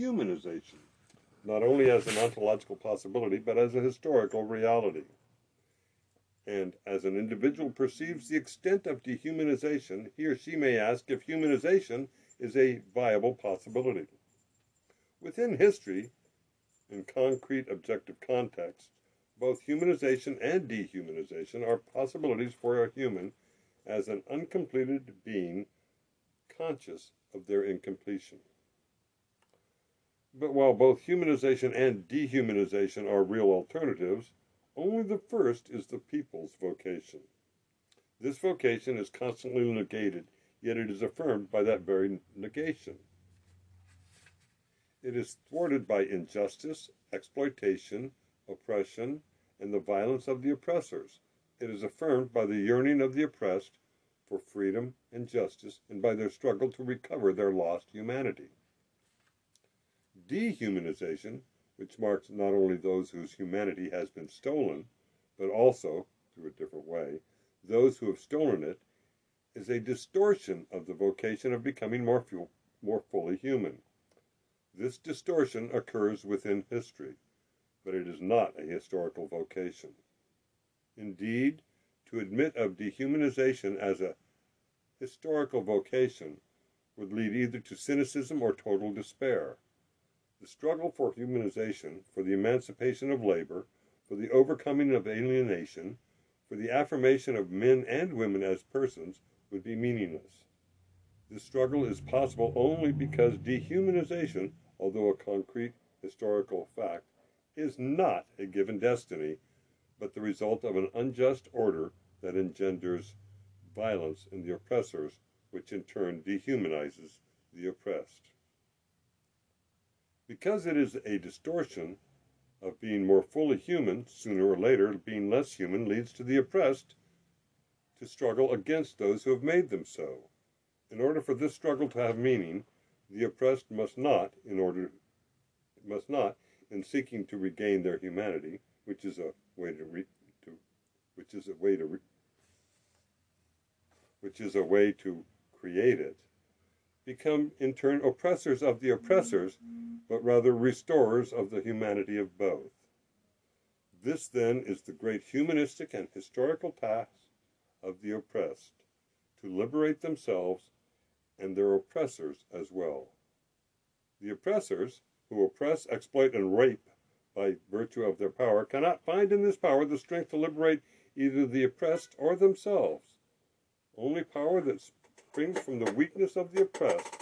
dehumanization, not only as an ontological possibility, but as a historical reality. And as an individual perceives the extent of dehumanization, he or she may ask if humanization is a viable possibility. Within history, in concrete objective contexts, both humanization and dehumanization are possibilities for a human as an uncompleted being conscious of their incompletion. But while both humanization and dehumanization are real alternatives, only the first is the people's vocation. This vocation is constantly negated, yet it is affirmed by that very negation. It is thwarted by injustice, exploitation, oppression, and the violence of the oppressors. It is affirmed by the yearning of the oppressed for freedom and justice and by their struggle to recover their lost humanity. Dehumanization, which marks not only those whose humanity has been stolen, but also, through a different way, those who have stolen it, is a distortion of the vocation of becoming more, more fully human. This distortion occurs within history, but it is not a historical vocation. Indeed, to admit of dehumanization as a historical vocation would lead either to cynicism or total despair. The struggle for humanization, for the emancipation of labor, for the overcoming of alienation, for the affirmation of men and women as persons would be meaningless. This struggle is possible only because dehumanization, although a concrete historical fact, is not a given destiny, but the result of an unjust order that engenders violence in the oppressors, which in turn dehumanizes the oppressed. Because it is a distortion of being more fully human, sooner or later being less human leads to the oppressed to struggle against those who have made them so. In order for this struggle to have meaning, the oppressed must not, in order, must not, in seeking to regain their humanity, which is a way to, re, to which is a way to, re, which is a way to create it, become in turn oppressors of the oppressors, but rather restorers of the humanity of both. This then is the great humanistic and historical task of the oppressed, to liberate themselves and their oppressors as well. The oppressors, who oppress, exploit, and rape by virtue of their power, cannot find in this power the strength to liberate either the oppressed or themselves. Only power that springs from the weakness of the oppressed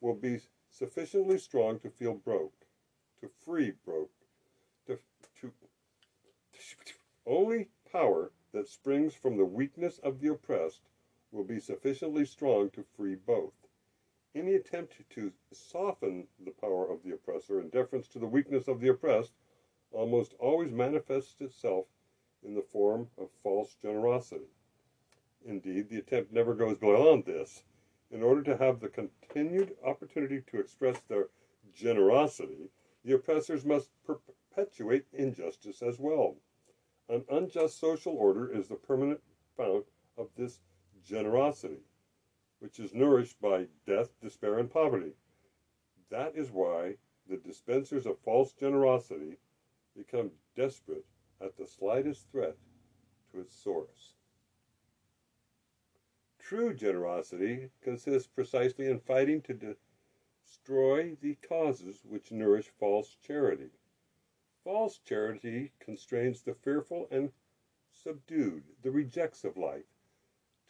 will be sufficiently strong to feel broke, to free broke, to, to only power that springs from the weakness of the oppressed will be sufficiently strong to free both. Any attempt to soften the power of the oppressor in deference to the weakness of the oppressed almost always manifests itself in the form of false generosity. Indeed, the attempt never goes beyond this. In order to have the continued opportunity to express their generosity, the oppressors must perpetuate injustice as well. An unjust social order is the permanent fount of this generosity which is nourished by death, despair, and poverty. That is why the dispensers of false generosity become desperate at the slightest threat to its source. True generosity consists precisely in fighting to destroy the causes which nourish false charity. False charity constrains the fearful and subdued, the rejects of life,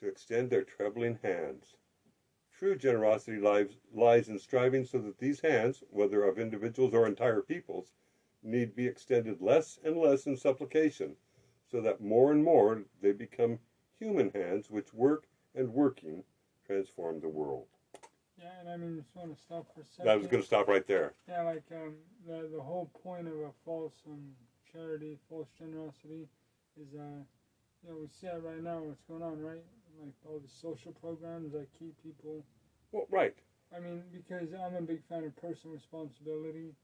to extend their trembling hands. True generosity lies, lies in striving so that these hands, whether of individuals or entire peoples, need be extended less and less in supplication, so that more and more they become human hands which work and working transform the world. Yeah, and I mean, just want to stop for a second. I was going to stop right there. Yeah, like um, the the whole point of a false um, charity, false generosity, is uh, you know, we see it right now. What's going on, right? like all the social programs that keep people. Well, right. I mean, because I'm a big fan of personal responsibility,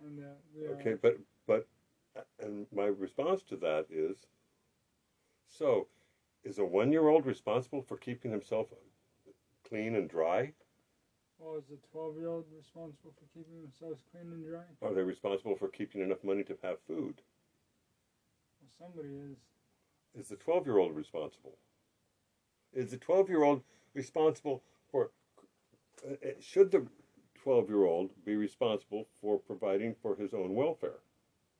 and uh, we okay, but but and my response to that is, so, is a one-year-old responsible for keeping himself clean and dry? Well, is a 12 year old responsible for keeping themselves clean and dry? Are they responsible for keeping enough money to have food? Well, somebody is. Is the 12 year old responsible? Is the 12 year old responsible for. Uh, uh, should the 12 year old be responsible for providing for his own welfare?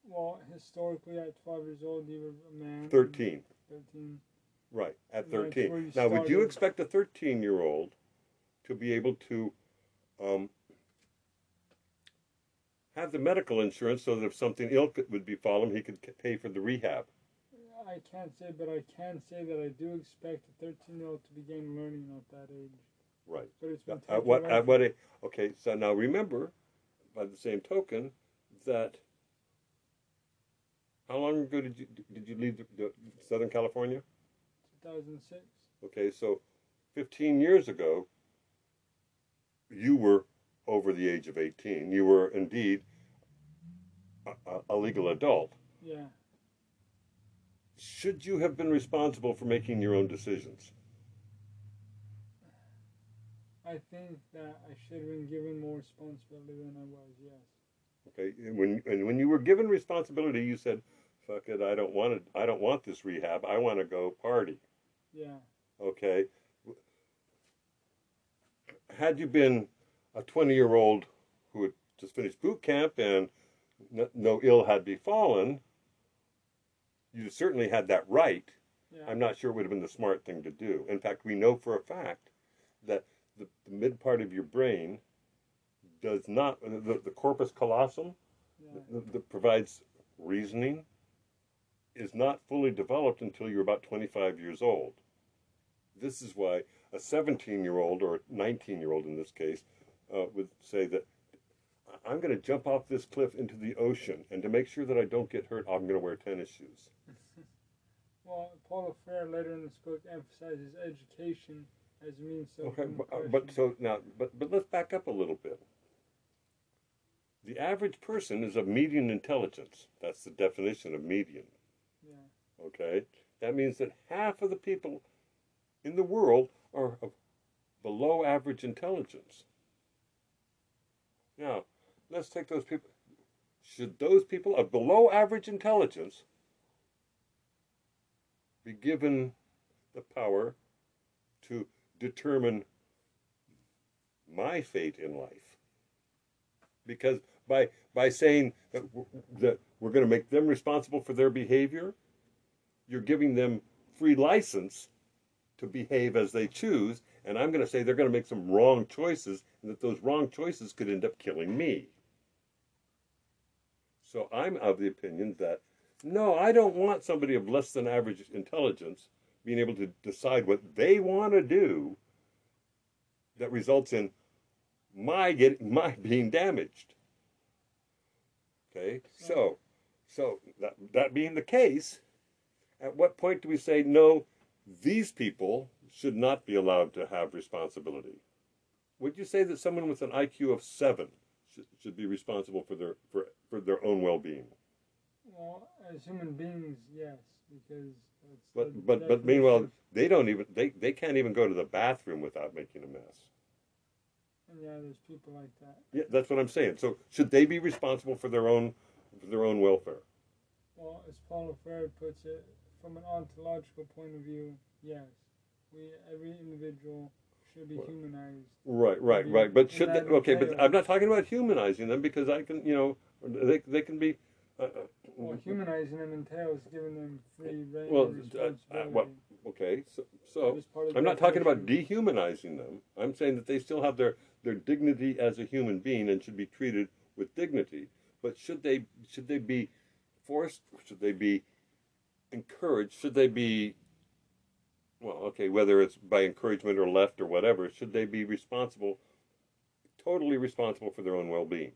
Well, historically, at 12 years old, he was a man. 13. 13. Right, at 13. where Now, would you expect a 13 year old to be able to um, have the medical insurance so that if something ill could, would befall him, he could pay for the rehab? I can't say, but I can say that I do expect a 13 year old to begin learning at that age. Right. But it's been At what, at what age? Okay, so now remember, by the same token, that how long ago did you did you leave the, the Southern California? 2006. Okay, so 15 years ago, you were over the age of 18. You were indeed a, a, legal adult. Yeah. Should you have been responsible for making your own decisions? I think that I should have been given more responsibility than I was, yes. Okay, and when and when you were given responsibility, you said, "Fuck it, I don't want it. I don't want this rehab. I want to go party." Yeah. Okay. Had you been a 20 year old who had just finished boot camp and no, ill had befallen, you certainly had that right. Yeah. I'm not sure it would have been the smart thing to do. In fact, we know for a fact that the, the mid part of your brain does not, the, the corpus callosum yeah. that, that provides reasoning is not fully developed until you're about 25 years old. This is why a 17 year old or a 19 year old in this case uh, would say that "I- I'm going to jump off this cliff into the ocean, and to make sure that I don't get hurt, I'm going to wear tennis shoes. Well, Paulo Freire later in this book emphasizes education as a means of Okay, but, uh, but so now, but but let's back up a little bit. The average person is of median intelligence. That's the definition of median. yeah. Okay, that means that half of the people in the world are of below average intelligence. Now, let's take those people. Should those people of below average intelligence be given the power to determine my fate in life? Because by by saying that, w- that we're going to make them responsible for their behavior, you're giving them free license to behave as they choose, and I'm going to say they're going to make some wrong choices, and that those wrong choices could end up killing me. So I'm of the opinion that no, I don't want somebody of less than average intelligence being able to decide what they want to do that results in my getting my being damaged. Okay, so so that that being the case, at what point do we say no? These people should not be allowed to have responsibility. Would you say that someone with an IQ of seven should, should be responsible for their for, for their own well-being? Well, as human beings, yes, because that's But but but meanwhile, they don't even they, they can't even go to the bathroom without making a mess. And yeah, there's people like that. Yeah, that's what I'm saying. So should they be responsible for their own for their own welfare? Well, as Paulo Freire puts it, from an ontological point of view, yes, we every individual should be humanized. Right, right, right. But should they, okay? But I'm not talking about humanizing them because I can, you know, they they can be. Uh, uh, Well, humanizing them entails giving them free reign Well, uh, uh, responsibility. okay, so so That is part of the I'm not talking about dehumanizing them. I'm saying that they still have their their dignity as a human being and should be treated with dignity. But should they should they be forced? Should they be encouraged? Should they be well, okay, whether it's by encouragement or left or whatever, should they be responsible, totally responsible for their own well-being?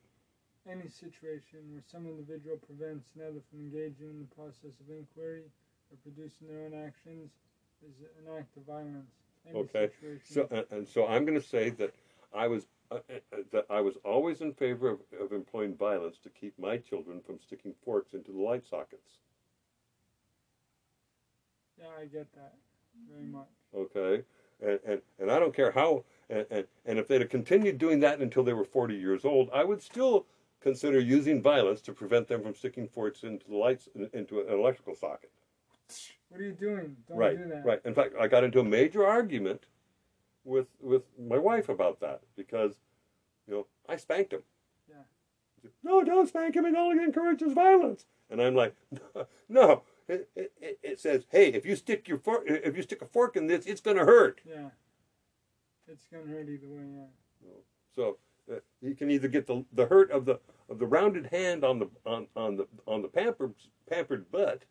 Any situation where some individual prevents another from engaging in the process of inquiry or producing their own actions is an act of violence. Any Okay, situation. So, and, and so I'm going to say that I was uh, uh, that I was always in favor of, of employing violence to keep my children from sticking forks into the light sockets. Yeah, I get that very mm-hmm. much. Okay, and, and, and I don't care how, and, and, and if they'd have continued doing that until they were 40 years old, I would still consider using violence to prevent them from sticking forks into the lights, into an electrical socket. What are you doing? Don't right, do that. right. In fact, I got into a major argument with with my wife about that because, you know, I spanked him. Yeah. Said, no, don't spank him. It only encourages violence. And I'm like, no. It, it, it says, hey, if you stick your fork, if you stick a fork in this, it's going to hurt. Yeah. It's gonna hurt either way. Yeah. So uh, you can either get the the hurt of the of the rounded hand on the on, on the on the pampered pampered butt,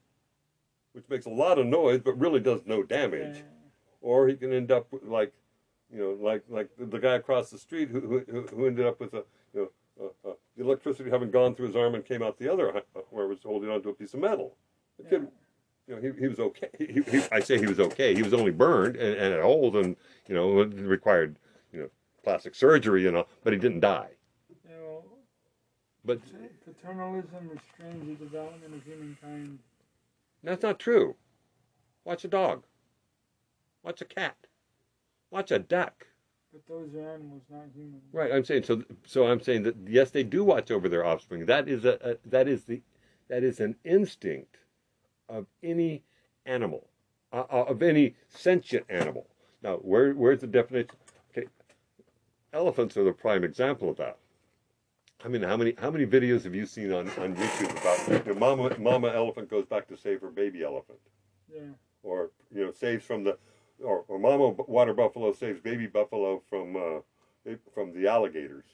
which makes a lot of noise but really does no damage, Yeah. or he can end up like, you know, like like the, the guy across the street who who, who ended up with a you know uh, uh, the electricity having gone through his arm and came out the other uh, where it was holding onto a piece of metal. The Yeah. kid, you know, he, he was okay. He, he, I say he was okay. He was only burned and, and old and you know required you know plastic surgery you know, but he didn't die. You know, But paternalism restrains the development of humankind. that's not true. Watch a dog. Watch a cat. Watch a duck. But those are animals, not humans. Right. I'm saying so. So I'm saying that yes, they do watch over their offspring. That is a, a that is the that is an instinct of any animal, uh, uh, of any sentient animal. Now, where where's the definition? Okay, elephants are the prime example of that. I mean, how many how many videos have you seen on, on YouTube about know, mama mama elephant goes back to save her baby elephant, Yeah. or you know saves from the, or, or mama water buffalo saves baby buffalo from uh, from the alligators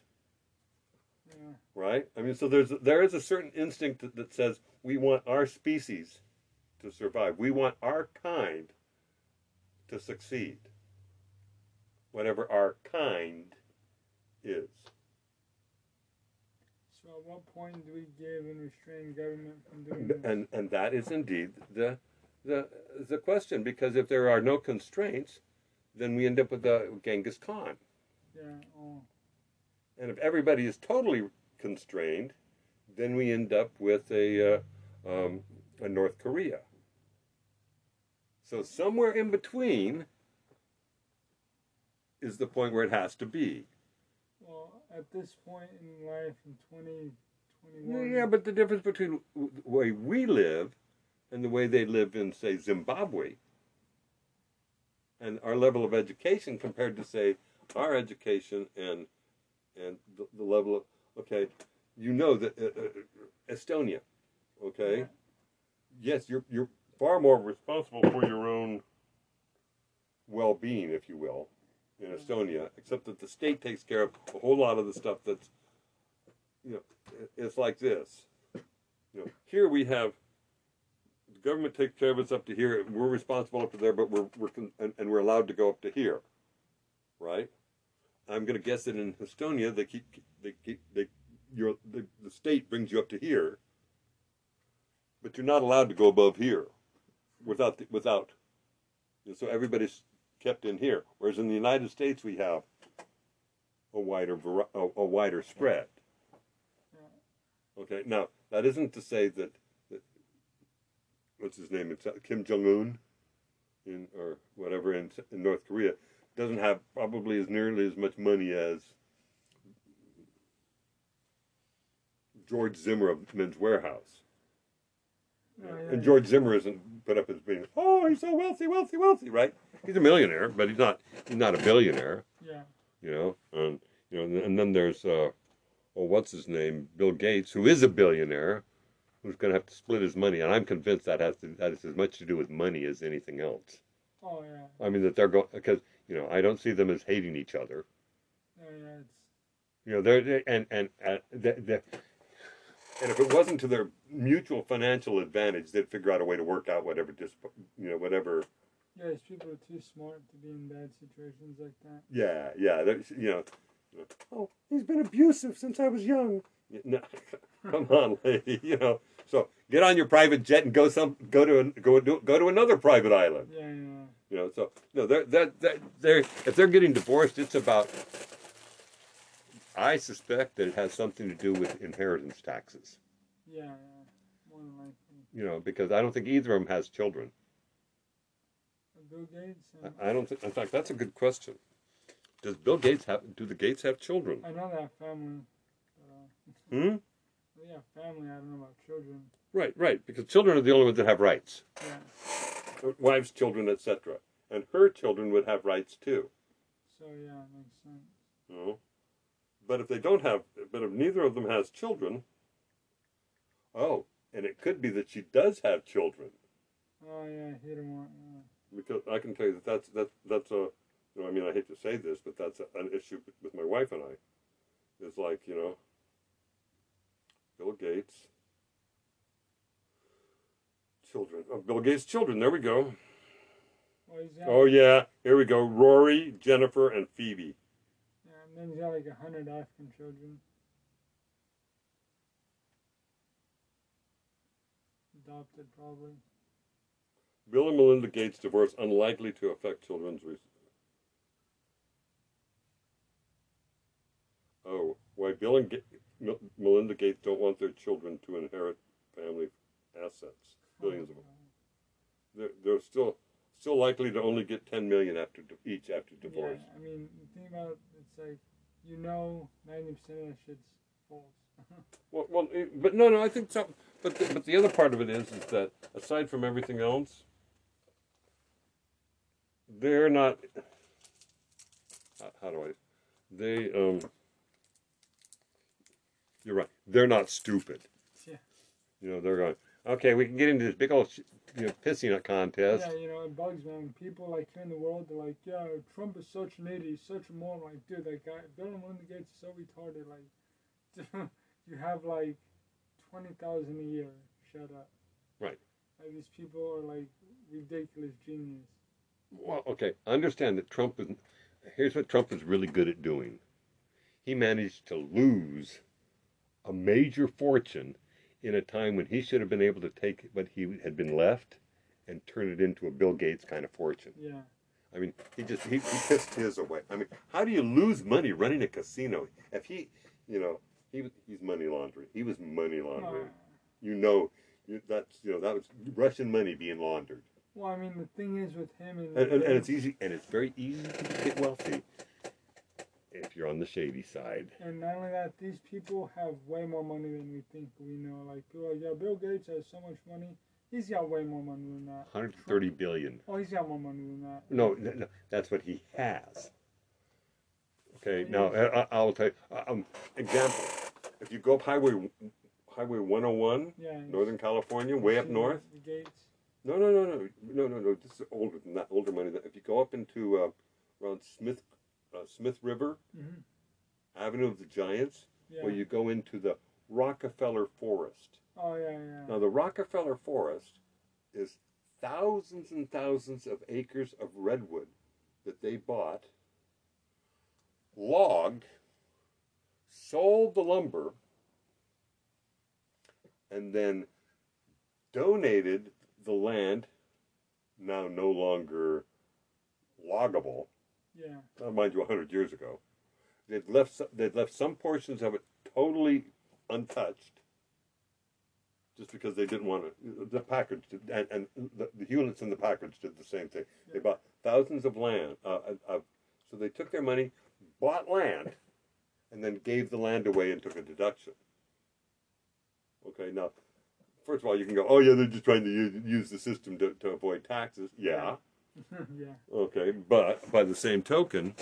Yeah. right? I mean, so there's there is a certain instinct that, that says we want our species to survive. We want our kind to succeed, whatever our kind is. So at what point do we give and restrain government from doing this? And and that is indeed the the the question because if there are no constraints, then we end up with the Genghis Khan. Yeah. Oh. And if everybody is totally constrained, then we end up with a, uh, um, a North Korea. So somewhere in between is the point where it has to be. Well, at this point in life, in 2021. 20, Yeah, but the difference between the way we live and the way they live in, say, Zimbabwe, and our level of education compared to, say, our education and and the, the level of okay, you know that uh, uh, Estonia, okay, Yeah. yes, you're you're far more responsible for your own well-being, if you will, in mm-hmm. Estonia. Except that the state takes care of a whole lot of the stuff that's, you know, it's like this. You know, here we have the government takes care of us up to here. We're responsible up to there, but we're we're and, and we're allowed to go up to here, right? I'm going to guess that in Estonia they keep they keep they your the, the state brings you up to here, but you're not allowed to go above here, without the, without. So everybody's kept in here. Whereas in the United States we have a wider a, a wider spread. Okay, now that isn't to say that, that what's his name? Uh, Kim Jong Un, in or whatever in, in North Korea doesn't have probably as nearly as much money as George Zimmer of Men's Wearhouse. Oh, yeah, And. George Zimmer isn't put up as being, oh, he's so wealthy, wealthy, wealthy, right? He's a millionaire, but he's not he's not a billionaire, Yeah. you know. And you know, and then there's uh, oh, what's his name, Bill Gates, who is a billionaire, who's going to have to split his money, and I'm convinced that has to that has as much to do with money as anything else. Oh yeah. I mean that they're going because you know I don't see them as hating each other. Yeah, yeah. It's You know, they're, they and and uh, the, the, and if it wasn't to their mutual financial advantage, they'd figure out a way to work out whatever dis, you know, whatever. yeah. These people are too smart to be in bad situations like that. Yeah, yeah. there's- You know, oh, he's been abusive since I was young. No, come on, lady. You know, so get on your private jet and go some go to an, go to go to another private island. Yeah, yeah. You know, so no, they're they're, they're, they're if they're getting divorced, it's about. I suspect that it has something to do with inheritance taxes. Yeah, yeah. More than likely. You know, because I don't think either of them has children. Bill Gates. And I don't think. In fact, that's a good question. Does Bill Gates have? Do the Gates have children? I know they have family. But, uh, Hmm. they have family. I don't know about children. Right, right. Because children are the only ones that have rights. Yeah. Wives, children, etc. And her children would have rights too. So yeah, it makes sense. You know? But if they don't have, but if neither of them has children, oh, and it could be that she does have children. Oh yeah, he didn't want. Yeah. because I can tell you that that's that's that's a you know I mean I hate to say this but that's a, an issue with my wife and I is like you know Bill Gates children oh, Bill Gates children there we go oh, he's oh yeah here we go Rory Jennifer and Phoebe then he's got like a hundred African children. Adopted probably. Bill and Melinda Gates divorce unlikely to affect children's res- oh why Bill and Ga- Mel- Melinda Gates don't want their children to inherit family assets billions of them they're, they're still still likely to only get 10 million after each after divorce. Yeah, I mean, the thing about it, it's like you know, ninety percent of that shit's false. Well, well, eh, but no, no, I think so. But the, but the other part of it is is that aside from everything else, they're not. How, how do I? They um. You're right. They're not stupid. Yeah. You know, they're going. Okay, we can get into this big old you know, pissing contest. Yeah, you know, it bugs me when people like here in the world they're like, yeah, Trump is such an idiot, he's such a moron. Like, dude, that guy, Bill and Melinda Gates is so retarded. Like, you have like twenty thousand a year. Shut up. Right. Like these people are like ridiculous genius. Well, okay. Understand that Trump is. Here's what Trump is really good at doing. He managed to lose a major fortune in a time when he should have been able to take what he had been left and turn it into a Bill Gates kind of fortune. Yeah. I mean, he just he, he pissed his away. I mean, how do you lose money running a casino? If he, you know, he was he's money laundering. He was money laundering. Uh, You know, you, that's you know that was Russian money being laundered. well, I mean, the thing is with him and, And, and, and it's easy, and it's very easy to get wealthy if you're on the shady side. And not only that, these people have way more money than we think we know. Like, people are like, yeah, Bill Gates has so much money. He's got way more money than that. 130 billion. Oh, he's got more money than that. No, no, no that's what he has. Okay, now I, I- I'll tell you. uh, Um, example: If you go up Highway Highway 101, Yeah. Northern California, way up north. The gates. No, no, no, no, no, no, no. This is older than that. Older money. If you go up into uh, around Smith uh, Smith River hmm Avenue of the Giants, Yeah. where you go into the Rockefeller Forest. oh yeah, yeah. Now, the Rockefeller Forest is thousands and thousands of acres of redwood that they bought, logged, sold the lumber, and then donated the land, now no longer loggable, yeah. uh, mind you, 100 years ago. They'd left, some, they'd left some portions of it totally untouched just because they didn't want to. The Packards did, and, and the, the Hewletts and the Packards did the same thing. They bought thousands of land. Uh, of, so they took their money, bought land, and then gave the land away and took a deduction. Okay, now, first of all, you can go, oh, yeah, they're just trying to use, use the system to, to avoid taxes. Yeah. yeah. Okay, but by the same token,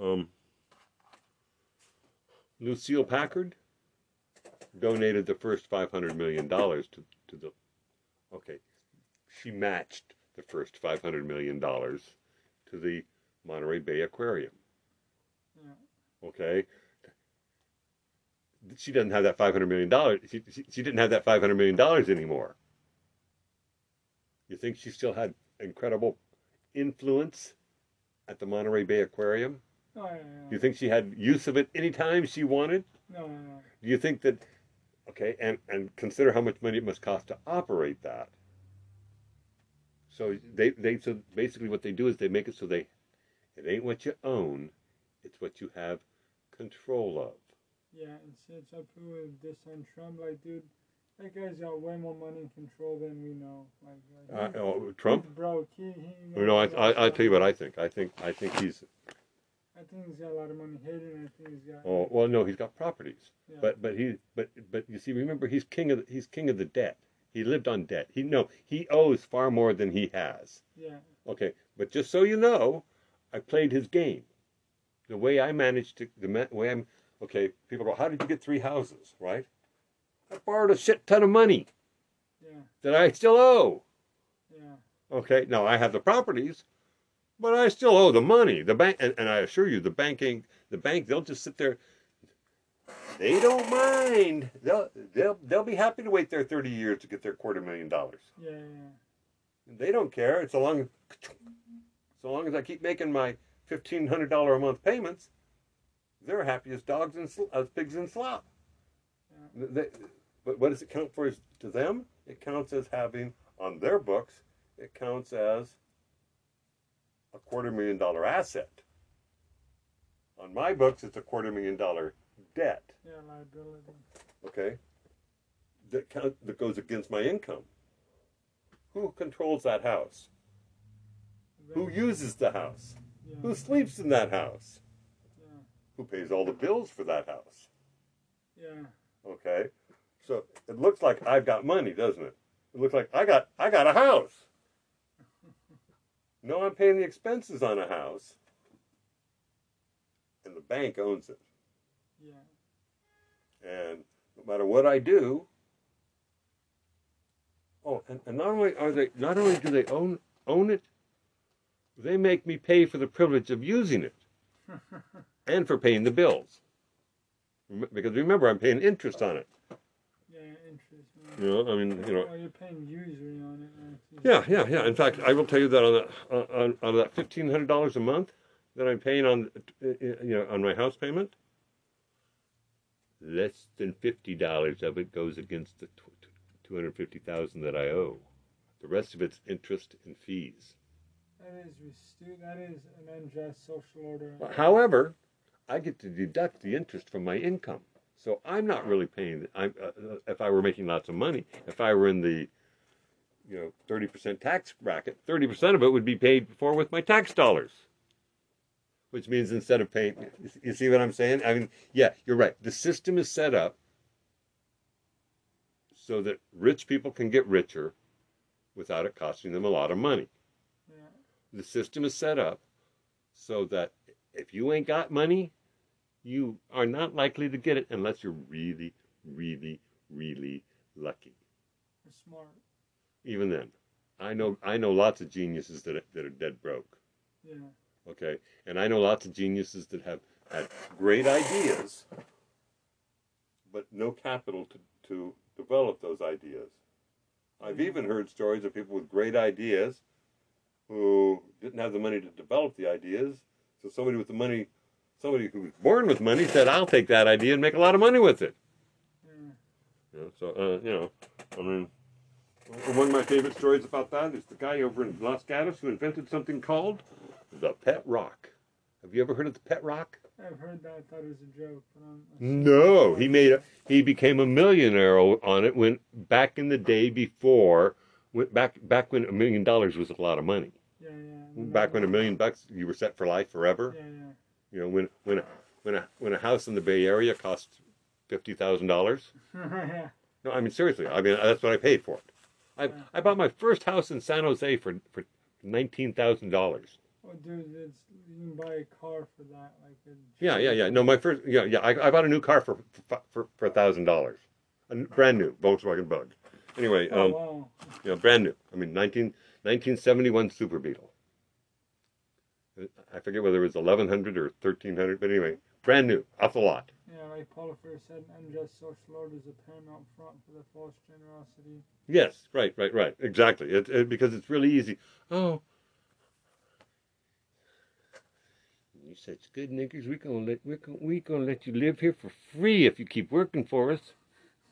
um, Lucille Packard donated the first five hundred million dollars to to the. Okay, she matched the first five hundred million dollars to the Monterey Bay Aquarium. Yeah. Okay. She doesn't have that five hundred million dollars. She, she she didn't have that five hundred million dollars anymore. You think she still had incredible influence at the Monterey Bay Aquarium? Yeah, Do you think she had use of it anytime she wanted? No, no, no. Do you think that? Okay, and and consider how much money it must cost to operate that. So they they so basically what they do is they make it so they, it ain't what you own, it's what you have control of. Yeah, and since I put with this on Trump, like, dude, That guy's got way more money and control than we know. Like, Uh, uh, oh, Trump? broke. He, he You know, I, I, I'll tell you what. I think. I think, I think he's. I think he's got a lot of money hidden. I think he's got. Oh well, no, he's got properties, yeah. but but he but but you see, remember, he's king of the, he's king of the debt. He lived on debt. He no, he owes far more than he has. yeah. Okay, but just so you know, I played his game. The way I managed to, the way I'm, okay, people go, how did you get three houses, right? I borrowed a shit ton of money Yeah. that I still owe. Yeah. Okay, now I have the properties, but I still owe the money. The bank, and, and I assure you, the banking, the bank, they'll just sit there. They don't mind. They'll they'll they'll be happy to wait their thirty years to get their quarter million dollars. Yeah. They don't care. So long, so long as I keep making my fifteen hundred dollar a month payments, they're happy as dogs and sl- as pigs in slop. Yeah. They, but what does it count for to them? It counts as having on their books. It counts as a quarter million dollar asset. On my books, it's a quarter million dollar debt. Yeah. Liability. Okay, that count, that goes against my income. Who controls that house? Who uses the house? Yeah. Who sleeps in that house? Yeah. Who pays all the bills for that house? Yeah. Okay, so it looks like I've got money, doesn't it? It looks like I got I got a house. No, I'm paying the expenses on a house, and the bank owns it. Yeah. And no matter what I do, oh, and, and not only are they not only do they own own it, they make me pay for the privilege of using it and for paying the bills. Because remember, I'm paying interest on it. Yeah. Interest. You know, I mean, you know, Oh, you're paying usury on it. uh, yeah, yeah, yeah. In fact, I will tell you that on that on, on that fifteen hundred dollars a month that I'm paying on, you know, on my house payment, less than fifty dollars of it goes against the two hundred fifty thousand that I owe. The rest of it's interest and fees. That is that is an unjust social order. However, I get to deduct the interest from my income, so I'm not really paying. I'm uh, uh, if I were making lots of money, if I were in the you know thirty percent tax bracket, thirty percent of it would be paid for with my tax dollars. Which means instead of paying, you see what I'm saying? I mean, yeah, you're right. The system is set up so that rich people can get richer without it costing them a lot of money Yeah. the system is set up so that if you ain't got money, you are not likely to get it unless you're really, really, really lucky. We're smart. Even then, I know I know lots of geniuses that are, that are dead broke. Yeah. Okay, and I know lots of geniuses that have had great ideas, but no capital to to develop those ideas. I've even heard stories of people with great ideas who didn't have the money to develop the ideas. So somebody with the money, somebody who was born with money, said, "I'll take that idea and make a lot of money with it." Yeah. You know, so uh, you know, I mean, one of my favorite stories about that is the guy over in Los Gatos who invented something called the pet rock. Have you ever heard of the pet rock? I've heard that. I thought it was a joke, but I'm. I'm No, he made a, he became a millionaire on it when back in the day before went back back when a million dollars was a lot of money. Yeah, yeah. Back when a million bucks you were set for life forever. Yeah, yeah. You know when when a, when a when a house in the Bay Area cost fifty thousand dollars. No, I mean seriously. I mean that's what I paid for it. I Yeah. I bought my first house in San Jose for for nineteen thousand dollars. Oh, dude, it's, you can buy a car for that. Like a Yeah, yeah, yeah. No, my first yeah yeah. I, I bought a new car for for for a thousand dollars, a brand new Volkswagen Bug. Anyway, Oh, um, wow. you know, brand new. I mean, 19, 1971 Super Beetle. I forget whether it was eleven hundred or thirteen hundred, but anyway, brand new, off the lot. Yeah, like Paulo Freire said, an unjust social order is a paramount front for the false generosity. Yes, right, right, right. Exactly. It, it, because it's really easy. Oh, you such good niggers. We gonna let we gonna, we gonna let you live here for free if you keep working for us.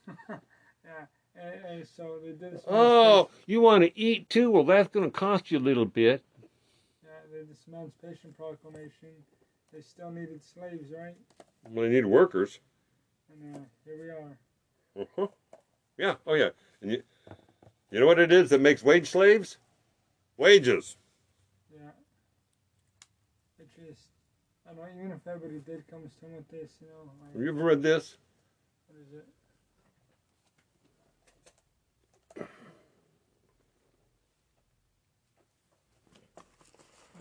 Yeah, and, and so they did. Oh, you want to eat too? Well, that's gonna cost you a little bit. This Emancipation Proclamation. They still needed slaves, right? Well, they need workers. And uh, here we are. Uh-huh. Yeah. Oh yeah. And you, you know what it is that makes wage slaves? Wages. Yeah. It's just, I don't know, even if everybody did come to with this, you know, Have like, you ever read this? what is it?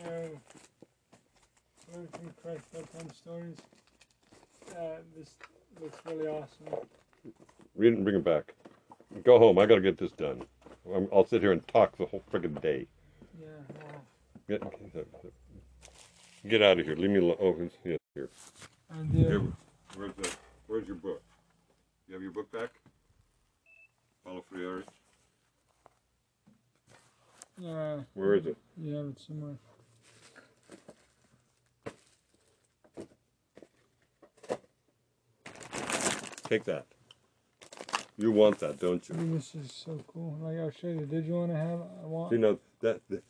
No. Politically correct bedtime stories. Uh, this looks really awesome. Read it and bring it back. Go home. I gotta get this done. I'm, I'll sit here and talk the whole friggin' day. Yeah, well, Get, get out of here. Leave me alone. Oh, yeah, here. I Here. Where's the? Where's your book? You have your book back? Paulo Freire. Yeah, Where is it? you have it somewhere. Take that. You want that, don't you? this is so cool. Like I'll show you. Did you want to have? I want. You know that, that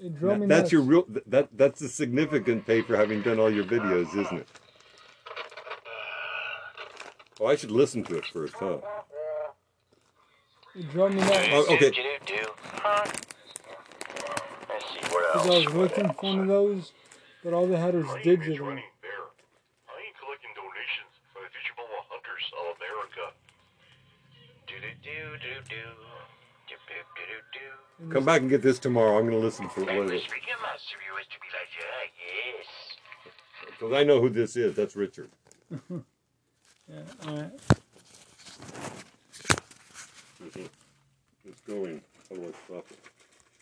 It drove me that's nuts. your real that that's the significant pay for having done all your videos, isn't it? Oh, I should listen to it first, huh? It drove me nuts. Oh, okay. Do-do-do. Huh? Let's see, what Because? I was looking for one of those, but all they had was My name digital. Come back and get this tomorrow. I'm going to listen for Hey, what we're speaking master, you wish to be like, yeah, yes. because I know who this is. That's Richard. Yeah, all right. It's going. How do I stop it?